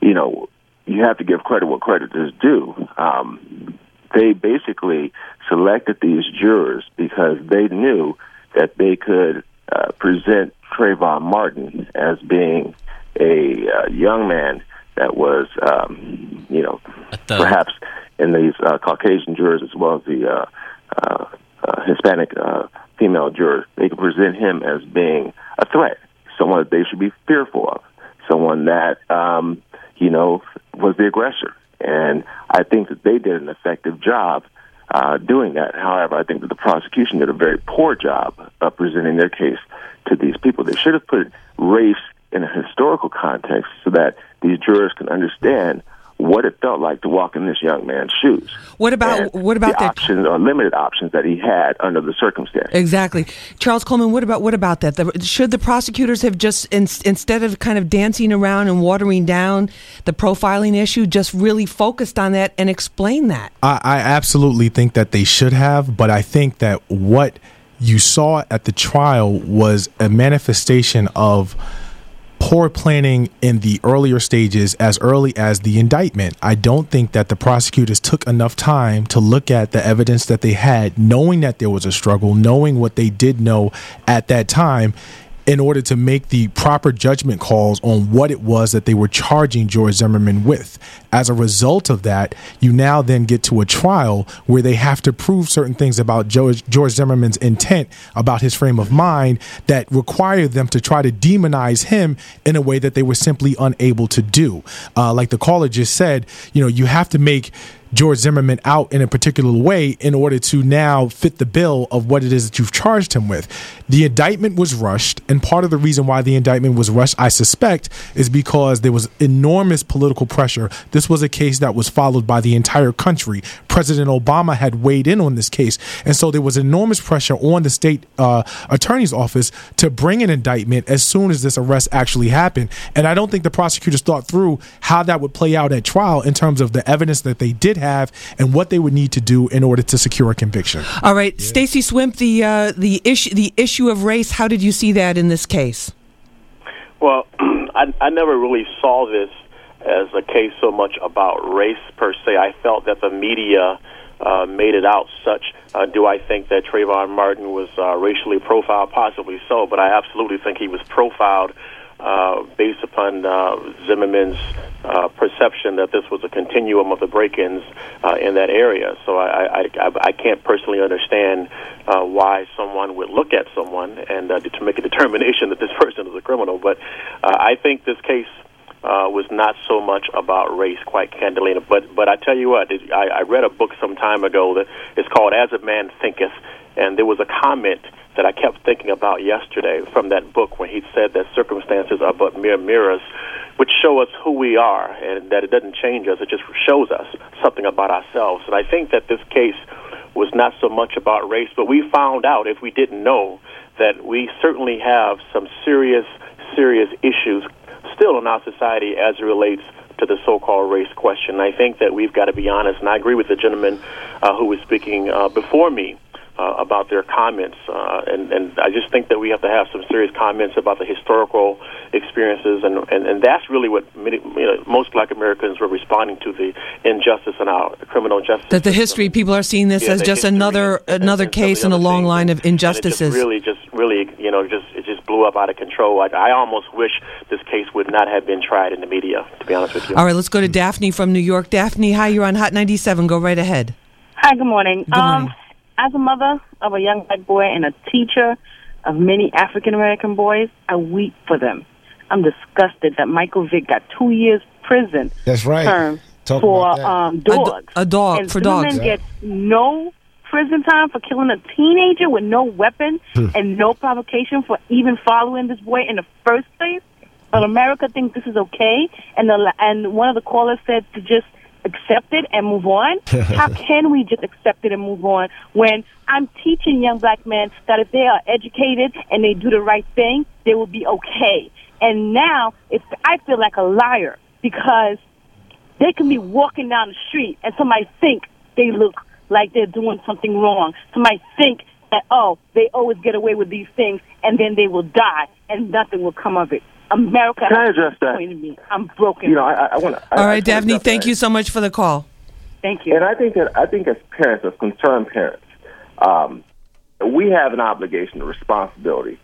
you know you have to give credit what credit is due. Um, they basically selected these jurors because they knew that they could uh, present Trayvon Martin as being a uh, young man that was, um, you know, perhaps in these uh, Caucasian jurors as well as the uh, uh, uh, Hispanic uh, female jurors, they could present him as being a threat, someone that they should be fearful of, someone that, um, you know, was the aggressor. And I think that they did an effective job uh, doing that. However, I think that the prosecution did a very poor job of presenting their case to these people. They should have put race in a historical context so that these jurors can understand what it felt like to walk in this young man's shoes. What about what about the that? options or limited options that he had under the circumstance? Exactly, Charles Coleman. What about what about that? The, should the prosecutors have just in, instead of kind of dancing around and watering down the profiling issue, just really focused on that and explain that? I, I absolutely think that they should have, but I think that what you saw at the trial was a manifestation of poor planning in the earlier stages as early as the indictment. I don't think that the prosecutors took enough time to look at the evidence that they had, knowing that there was a struggle, knowing what they did know at that time. In order to make the proper judgment calls on what it was that they were charging George Zimmerman with. As a result of that, you now then get to a trial where they have to prove certain things about George, George Zimmerman's intent, about his frame of mind, that require them to try to demonize him in a way that they were simply unable to do. Uh, like the caller just said, you know, you have to make George Zimmerman out in a particular way in order to now fit the bill of what it is that you've charged him with. The indictment was rushed, and part of the reason why the indictment was rushed, I suspect, is because there was enormous political pressure. This was a case that was followed by the entire country. President Obama had weighed in on this case, and so there was enormous pressure on the state uh, attorney's office to bring an indictment as soon as this arrest actually happened. And I don't think the prosecutors thought through how that would play out at trial in terms of the evidence that they did have and what they would need to do in order to secure a conviction. All right, Stacy Swimp, the uh, the issue the issue of race. How did you see that in this case? Well, I, I never really saw this as a case so much about race per se. I felt that the media uh, made it out such. Uh, do I think that Trayvon Martin was uh, racially profiled? Possibly so, but I absolutely think he was profiled uh, based upon uh, Zimmerman's uh, perception that this was a continuum of the break-ins uh, in that area. So I, I, I, I can't personally understand uh, why someone would look at someone and uh, to make a determination that this person is a criminal. But uh, I think this case uh, was not so much about race, quite candidly. But but I tell you what, it, I, I read a book some time ago that is called "As a Man Thinketh," and there was a comment that I kept thinking about yesterday from that book when he said that circumstances are but mere mirrors, which show us who we are, and that it doesn't change us; it just shows us something about ourselves. And I think that this case was not so much about race, but we found out, if we didn't know, that we certainly have some serious, serious issues still in our society as it relates to the so-called race question. I think that we've got to be honest, and I agree with the gentleman uh, who was speaking uh, before me. Uh, about their comments, uh, and and I just think that we have to have some serious comments about the historical experiences, and and, and that's really what many, you know, most Black Americans were responding to the injustice in our criminal justice. That the history people are seeing this Yeah, as the just history another another case in a long line of and it injustices. just really, just really, you know, just it just blew up out of control. Like I almost wish this case would not have been tried in the media. To be honest with you. All right, let's go to Daphne from New York. Daphne, hi, you're on Hot 97. Go right ahead. Hi, good morning. Good morning. Um, as a mother of a young black boy and a teacher of many African American boys, I weep for them. I'm disgusted that Michael Vick got two years prison That's right. term Talk for about that. um, A do- dogs. a dog, and for Zimmerman dogs. gets no prison time for killing a teenager with no weapon Hmm. and no provocation for even following this boy in the first place. But America thinks this is okay, and the and one of the callers said to just accept it and move on. How can we just accept it and move on when I'm teaching young black men that if they are educated and they do the right thing, they will be okay. And now, if I feel like a liar because they can be walking down the street and somebody think they look like they're doing something wrong. Somebody think that oh, they always get away with these things, and then they will die, and nothing will come of it. America Can I has address that? me. I'm broken. You know, I, I want to. All right, Daphne, thank you so much for the call. Thank you. And I think that I think as parents, as concerned parents, um, we have an obligation, a responsibility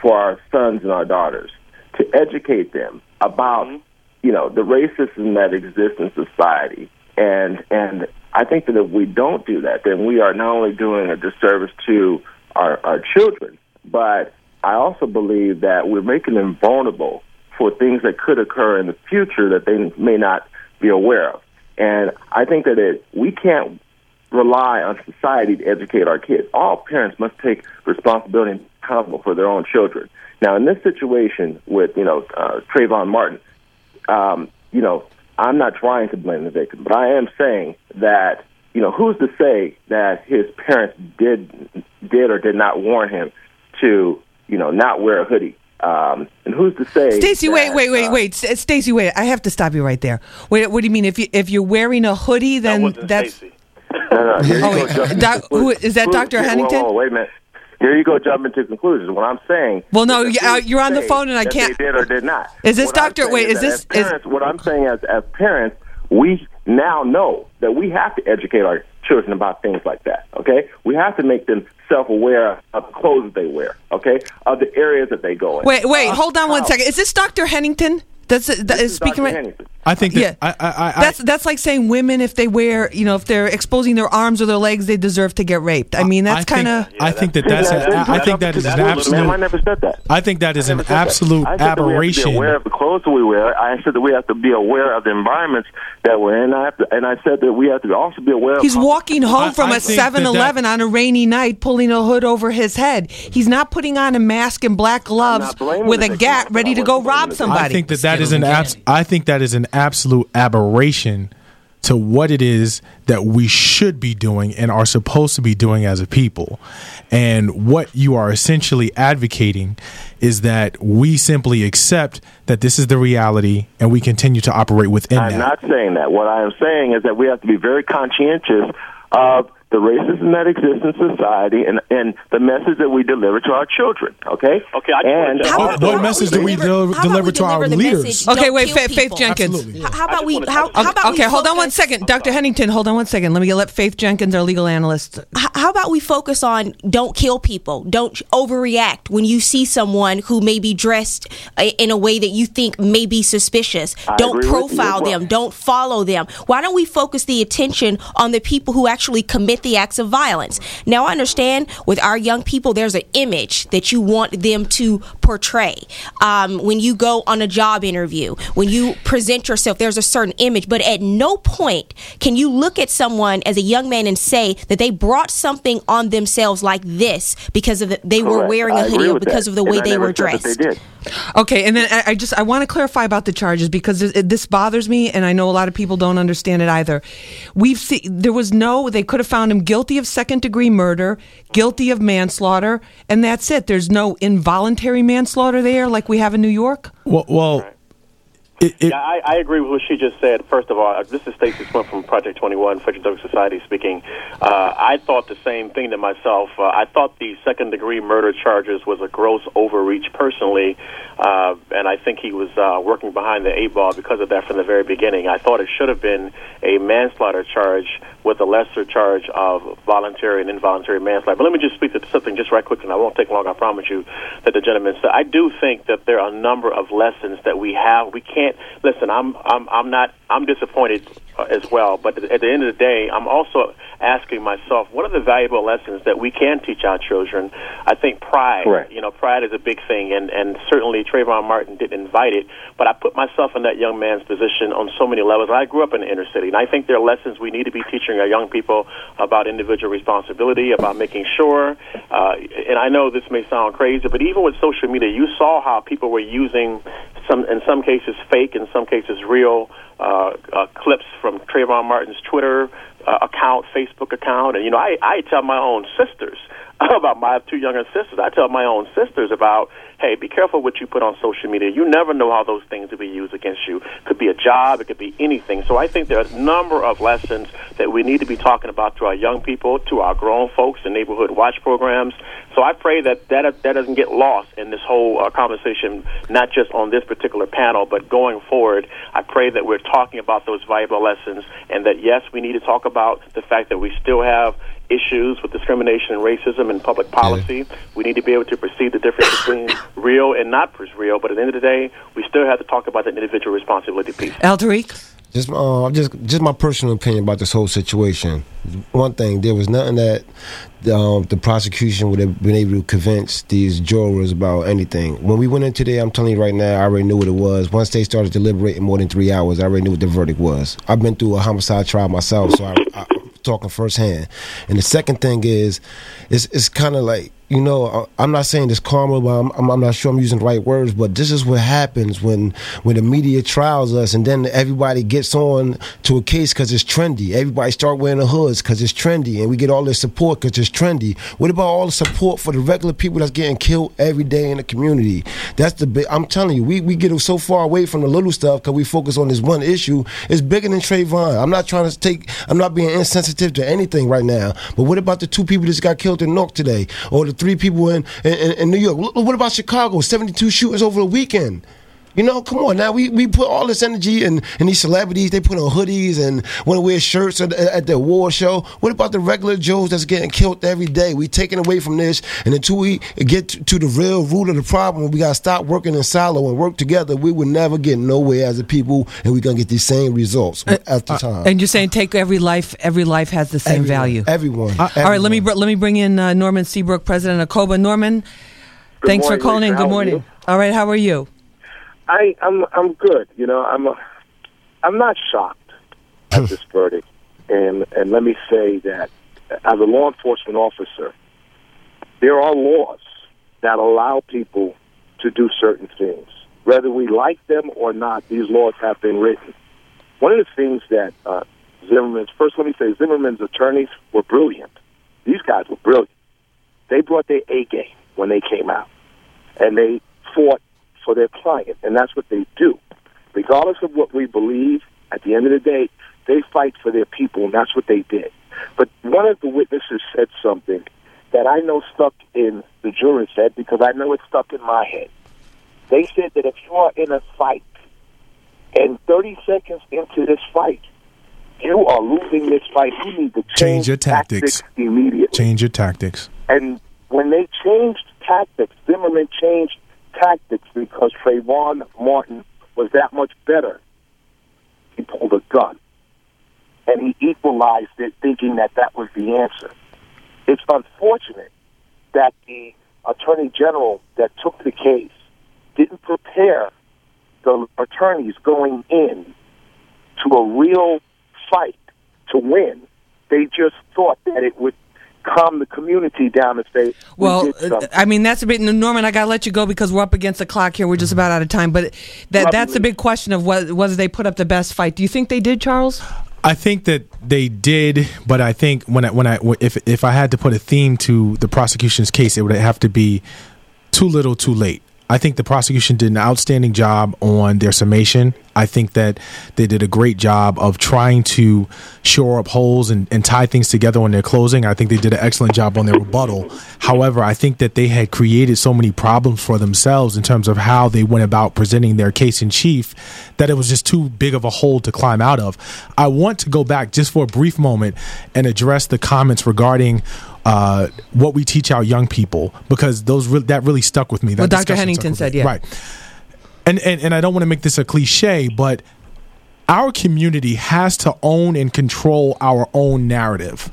for our sons and our daughters to educate them about, you know, the racism that exists in society. And and I think that if we don't do that, then we are not only doing a disservice to our, our children, but I also believe that we're making them vulnerable for things that could occur in the future that they may not be aware of. And I think that it, we can't rely on society to educate our kids. All parents must take responsibility and accountable for their own children. Now, in this situation with you know uh, Trayvon Martin, um, you know I'm not trying to blame the victim, but I am saying that you know who's to say that his parents did did or did not warn him to you know not wear a hoodie. Um, and who's to say? Stacy, wait, wait, wait, uh, wait. S- Stacy, wait. I have to stop you right there. Wait, what do you mean? If you if you're wearing a hoodie, then that's No, no, here you Oh, go, wait, jumping Doc- who- is that conclusions. Dr. Whoa, whoa, wait a minute. Here you go, jumping to conclusions. What I'm saying. Well, no, that uh, you're on the phone and I can't- They did or did not. Is this What Dr. wait, is that this- parents, what I'm saying as as parents, we now know that we have to educate our children about things like that. Okay, we have to make them self-aware of the clothes that they wear. Okay, of the areas that they go in. Wait, wait, Uh, hold on one second. Is this Dr. Hennington? That's that is speaking right. I think that Yeah. I, I, I, That's that's like saying women if they wear you know if they're exposing their arms or their legs they deserve to get raped. I mean that's kind of I think that that's an, I I think that is an Ma'am, I absolute. never said that. I think that is an never that. absolute I said that we have to aberration. be aware of the clothes that we wear. I said that we have to be aware of the environments that we're in. I have to, and I said that we have to also be aware. He's of walking home I- from I a think 7-Eleven on a rainy night, pulling a hood over his head. He's not putting on a mask and black gloves with a gat ready to go rob somebody. I think that that is an abs- I think that is an absolute aberration to what it is that we should be doing and are supposed to be doing as a people. And what you are essentially advocating is that we simply accept that this is the reality and we continue to operate within that. I'm not saying that. What I am saying is that we have to be very conscientious of the racism that exists in society and, and the message that we deliver to our children. Okay. Okay. I and just What, what message do we del- deliver to our leaders? Okay, wait, Faith, Faith Jenkins. Absolutely. How about we? How, how about Okay, we hold on one second, Dr. Hennington. Hold on one second. Let me let Faith Jenkins, our legal analyst. how about we focus on don't kill people don't overreact when you see someone who may be dressed uh, in a way that you think may be suspicious I don't agree with you profile as well. them don't follow them why don't we focus the attention on the people who actually commit the acts of violence. Now i understand with our young people there's an image that you want them to portray. Um, when you go on a job interview when you present yourself there's a certain image. But at no point can you look at someone as a young man and say that they brought something on themselves like this because of the, they were wearing a hoodie or because that. of the And way I they were dressed They did. Okay, and then I, just I want to clarify about the charges because this bothers me, and I know a lot of people don't understand it either. We've seen there was no they could have found him guilty of second degree murder, guilty of manslaughter, and that's it. There's no involuntary manslaughter there like we have in New York. Well, well it, it, Yeah, I, I agree with what she just said. First of all, this is Stacy Swimp from Project 21, Frederick Douglass Society speaking. Uh, I thought the same thing to myself. Uh, I thought the second degree murder charges was a gross overreach personally, uh, and I think he was uh, working behind the eight ball because of that from the very beginning. I thought it should have been a manslaughter charge with a lesser charge of voluntary and involuntary manslaughter. But let me just speak to something just right quick, and I won't take long, I promise you, that the gentleman said. I do think that there are a number of lessons that we have. We can't listen. I'm I'm I'm not I'm disappointed uh, as well. But at the end of the day, I'm also asking myself, what are the valuable lessons that we can teach our children? I think pride. Correct. You know, pride is a big thing, and and certainly Trayvon Martin didn't invite it. But I put myself in that young man's position on so many levels. I grew up in the inner city, and I think there are lessons we need to be teaching our young people about individual responsibility, about making sure. Uh, and I know this may sound crazy, but even with social media, you saw how people were using some, in some cases, fake, in some cases, real uh, uh, clips from Trayvon Martin's Twitter uh, account, Facebook account, and you know, I, I tell my own sisters about my two younger sisters. I tell my own sisters about, hey, be careful what you put on social media. You never know how those things will be used against you. It could be a job, it could be anything. So I think there are a number of lessons that we need to be talking about to our young people, to our grown folks in neighborhood watch programs. So I pray that that, that doesn't get lost in this whole uh, conversation, not just on this particular panel, but going forward. I pray that we're talking about those valuable lessons and that, yes, we need to talk about the fact that we still have issues with discrimination and racism in public policy. We need to be able to perceive the difference between real and not real. But at the end of the day, we still have to talk about the individual responsibility piece. Al Tariq? Just, uh, just, just my personal opinion about this whole situation. One thing, there was nothing that um, the prosecution would have been able to convince these jurors about anything. When we went in today, I'm telling you right now, I already knew what it was. Once they started deliberating more than three hours, I already knew what the verdict was. I've been through a homicide trial myself, so I, I, I'm talking firsthand. And the second thing is, it's, it's kind of like you know, I'm not saying this karma, but I'm, I'm, not sure I'm using the right words. But this is what happens when when the media trials us, and then everybody gets on to a case because it's trendy. Everybody start wearing the hoods because it's trendy, and we get all this support because it's trendy. What about all the support for the regular people that's getting killed every day in the community? That's the big. I'm telling you, we we get so far away from the little stuff because we focus on this one issue. It's bigger than Trayvon. I'm not trying to take. I'm not being insensitive to anything right now. But what about the two people that got killed in Newark today, or the three people in, in, in New York. What about Chicago? 72 shootings over the weekend. You know, come on now. We, we put all this energy in, in these celebrities. They put on hoodies and want to wear shirts at, at the award show. What about the regular Joes that's getting killed every day? We taking away from this, and until we get to, to the real root of the problem, we got to stop working in silo and work together. We will never get nowhere as a people, and we're gonna get these same results uh, at the uh, time. And you're saying take every life. Every life has the same Everyone, value. Everyone. Uh, all right, let me br- let me bring in uh, Norman Seabrook, president of COBA. Norman, Good thanks morning, for calling in. Good morning. All right, how are you? I, I'm I'm good. You know, I'm I'm not shocked at this verdict, and and let me say that as a law enforcement officer, there are laws that allow people to do certain things, whether we like them or not. These laws have been written. One of the things that uh, Zimmerman's first, let me say, Zimmerman's attorneys were brilliant. These guys were brilliant. They brought their A game when they came out, and they fought for their client, and that's what they do. Regardless of what we believe, at the end of the day, they fight for their people, and that's what they did. But one of the witnesses said something that I know stuck in the jury's head because I know it stuck in my head. They said that if you are in a fight and 30 seconds into this fight, you are losing this fight, you need to change, Change your tactics. immediately. Change your tactics. And when they changed tactics, Zimmerman changed tactics because Trayvon Martin was that much better. He pulled a gun. And he equalized it thinking that that was the answer. It's unfortunate that the Attorney General that took the case didn't prepare the attorneys going in to a real fight to win. They just thought that it would calm the community down and say, we Well, did uh. I mean that's a bit. Norman, I gotta let you go because we're up against the clock here. We're just about out of time. But that Love that's you, the big question of whether, whether they put up the best fight. Do you think they did, Charles? I think that they did, but I think when I when I if if I had to put a theme to the prosecution's case, it would have to be too little, too late. I think the prosecution did an outstanding job on their summation. I think that they did a great job of trying to shore up holes and, and tie things together on their closing. I think they did an excellent job on their rebuttal. However, I think that they had created so many problems for themselves in terms of how they went about presenting their case in chief that it was just too big of a hole to climb out of. I want to go back just for a brief moment and address the comments regarding uh, what we teach our young people because those re- that really stuck with me. That What Dr. discussion Hennington said, me. yeah. right. And, and and I don't want to make this a cliche, but our community has to own and control our own narrative.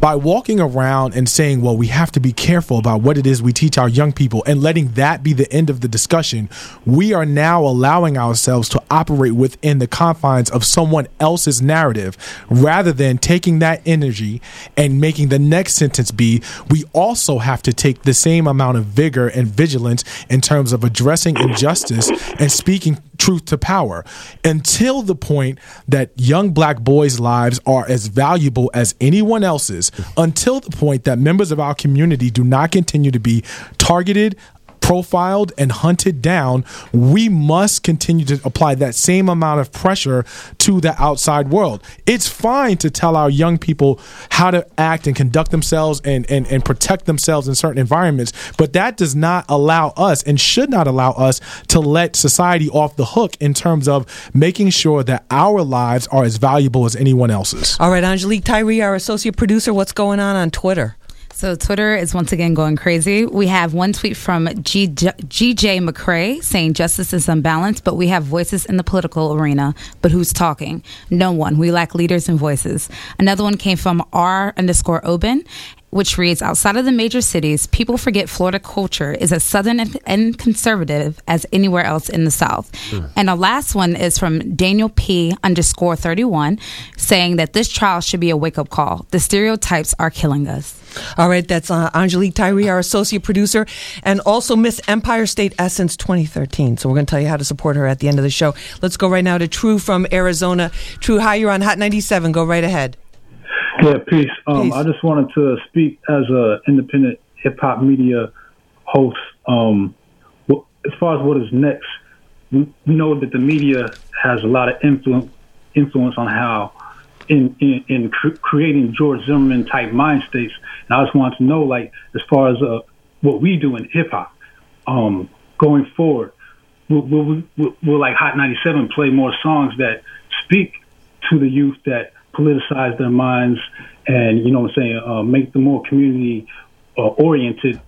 By walking around and saying, well, we have to be careful about what it is we teach our young people and letting that be the end of the discussion, we are now allowing ourselves to operate within the confines of someone else's narrative. Rather than taking that energy and making the next sentence be, we also have to take the same amount of vigor and vigilance in terms of addressing injustice and speaking truth to power until the point that young black boys' lives are as valuable as anyone else's, until the point that members of our community do not continue to be targeted. Profiled and hunted down, we must continue to apply that same amount of pressure to the outside world. It's fine to tell our young people how to act and conduct themselves and, and, and protect themselves in certain environments, but that does not allow us and should not allow us to let society off the hook in terms of making sure that our lives are as valuable as anyone else's. All right, Angelique Tyree, our associate producer. What's going on on Twitter? So Twitter is once again going crazy. We have one tweet from G- GJ McCrae saying justice is unbalanced, but we have voices in the political arena. But who's talking? No one. We lack leaders and voices. Another one came from R underscore Oben. Which reads, outside of the major cities, people forget Florida culture is as southern and, and conservative as anywhere else in the South. And the last one is from Daniel P underscore 31 saying that this trial should be a wake up call. The stereotypes are killing us. All right, that's uh, Angelique Tyree, our associate producer, and also Miss Empire State Essence 2013. So we're going to tell you how to support her at the end of the show. Let's go right now to True from Arizona. True, hi, you're on Hot 97. Go right ahead. Yeah, peace. Um, I just wanted to speak as a independent hip hop media host. Um, as far as what is next, we, we know that the media has a lot of influence influence on how in in, in cr- creating George Zimmerman type mind states. And I just wanted to know, like, as far as uh, what we do in hip hop, um, going forward, will, will, will, will like Hot 97 play more songs that speak to the youth that politicize their minds and you know what I'm saying, uh, make them more community uh, oriented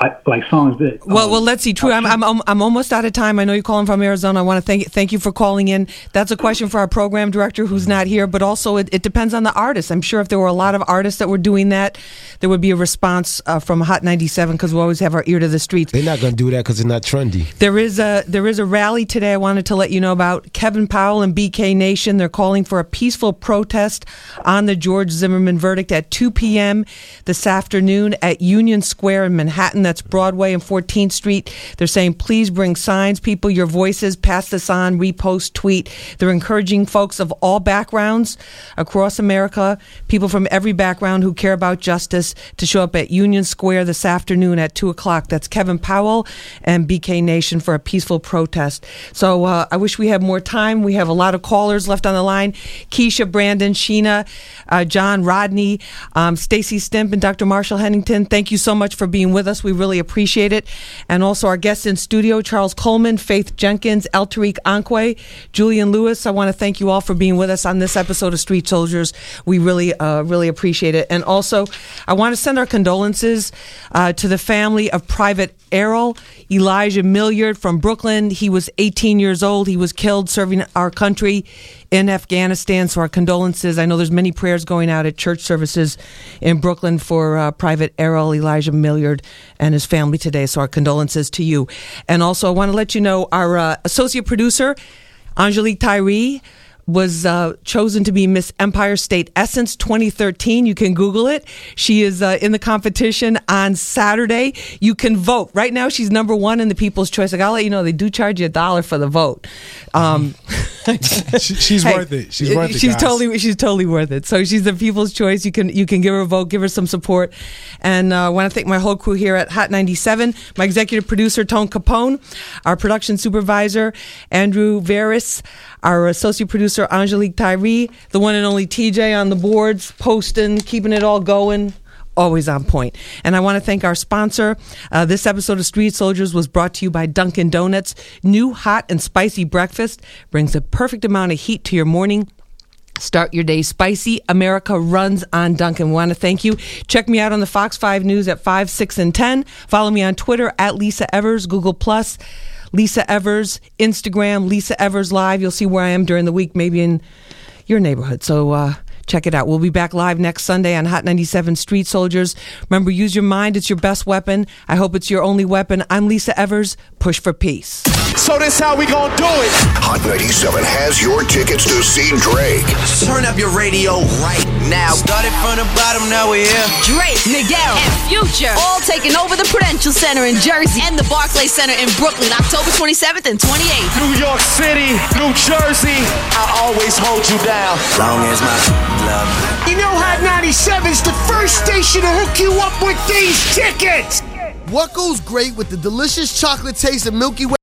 like, like songs that. Well, um, well, let's see. True, I'm, I'm I'm almost out of time. I know you're calling from Arizona. I want to thank thank you for calling in. That's a question for our program director, who's not here. But also, it, it depends on the artist. I'm sure if there were a lot of artists that were doing that, there would be a response uh, from Hot 97 because we always have our ear to the streets. They're not going to do that because it's not trendy. There is a there is a rally today. I wanted to let you know about Kevin Powell and BK Nation. They're calling for a peaceful protest on the George Zimmerman verdict at 2 p.m. this afternoon at Union Square in Manhattan. That's Broadway and 14th Street. They're saying, please bring signs, people, your voices, pass this on, repost, tweet. They're encouraging folks of all backgrounds across America, people from every background who care about justice, to show up at Union Square this afternoon at 2 o'clock. That's Kevin Powell and BK Nation for a peaceful protest. So uh, I wish we had more time. We have a lot of callers left on the line Keisha, Brandon, Sheena, uh, John, Rodney, um, Stacy Swimp, and Dr. Marshall Hennington. Thank you so much for being with us. We really appreciate it. And also our guests in studio, Charles Coleman, Faith Jenkins, El Tariq Anque, Julian Lewis. I want to thank you all for being with us on this episode of Street Soldiers. We really, uh, really appreciate it. And also, I want to send our condolences uh, to the family of Private Errol Elijah Milliard from Brooklyn. He was 18 years old. He was killed serving our country in Afghanistan. So our condolences. I know there's many prayers going out at church services in Brooklyn for uh, Private Errol Elijah Milliard and his family today. So our condolences to you. And also, I want to let you know our uh, associate producer, Angelique Tyree was uh, chosen to be Miss Empire State Essence 2013. You can Google it. She is uh, in the competition on Saturday. You can vote. Right now, she's number one in the People's Choice. Like, I'll let you know, they do charge you a dollar for the vote. Um, she's hey, worth it. She's worth it. She's guys. totally she's totally worth it. So she's the People's Choice. You can you can give her a vote, give her some support. And uh, I want to thank my whole crew here at Hot 97, my executive producer Tone Capone, our production supervisor Andrew Veris, our associate producer Angelique Tyree, the one and only TJ on the boards, posting, keeping it all going always on point. And I want to thank our sponsor. Uh, this episode of Street Soldiers was brought to you by Dunkin' Donuts. New hot and spicy breakfast brings a perfect amount of heat to your morning. Start your day spicy. America runs on Dunkin'. Want to thank you. Check me out on the Fox 5 News at 5, 6, and 10. Follow me on Twitter at Lisa Evers, Google Plus. Lisa Evers, Instagram, Lisa Evers Live. You'll see where I am during the week, maybe in your neighborhood. So uh, check it out. We'll be back live next Sunday on Hot 97 Street Soldiers. Remember, use your mind. It's your best weapon. I hope it's your only weapon. I'm Lisa Evers. Push for peace. So this how we gonna do it. Hot 97 has your tickets to see Drake. Turn up your radio right now. Started from the bottom, now we're here. Drake, Miguel, and Future all taking over the Prudential Center in Jersey and the Barclays Center in Brooklyn, October 27th and 28th. New York City, New Jersey, I always hold you down. Long as my love. You know Hot 97's the first station to hook you up with these tickets. What goes great with the delicious chocolate taste of Milky Way?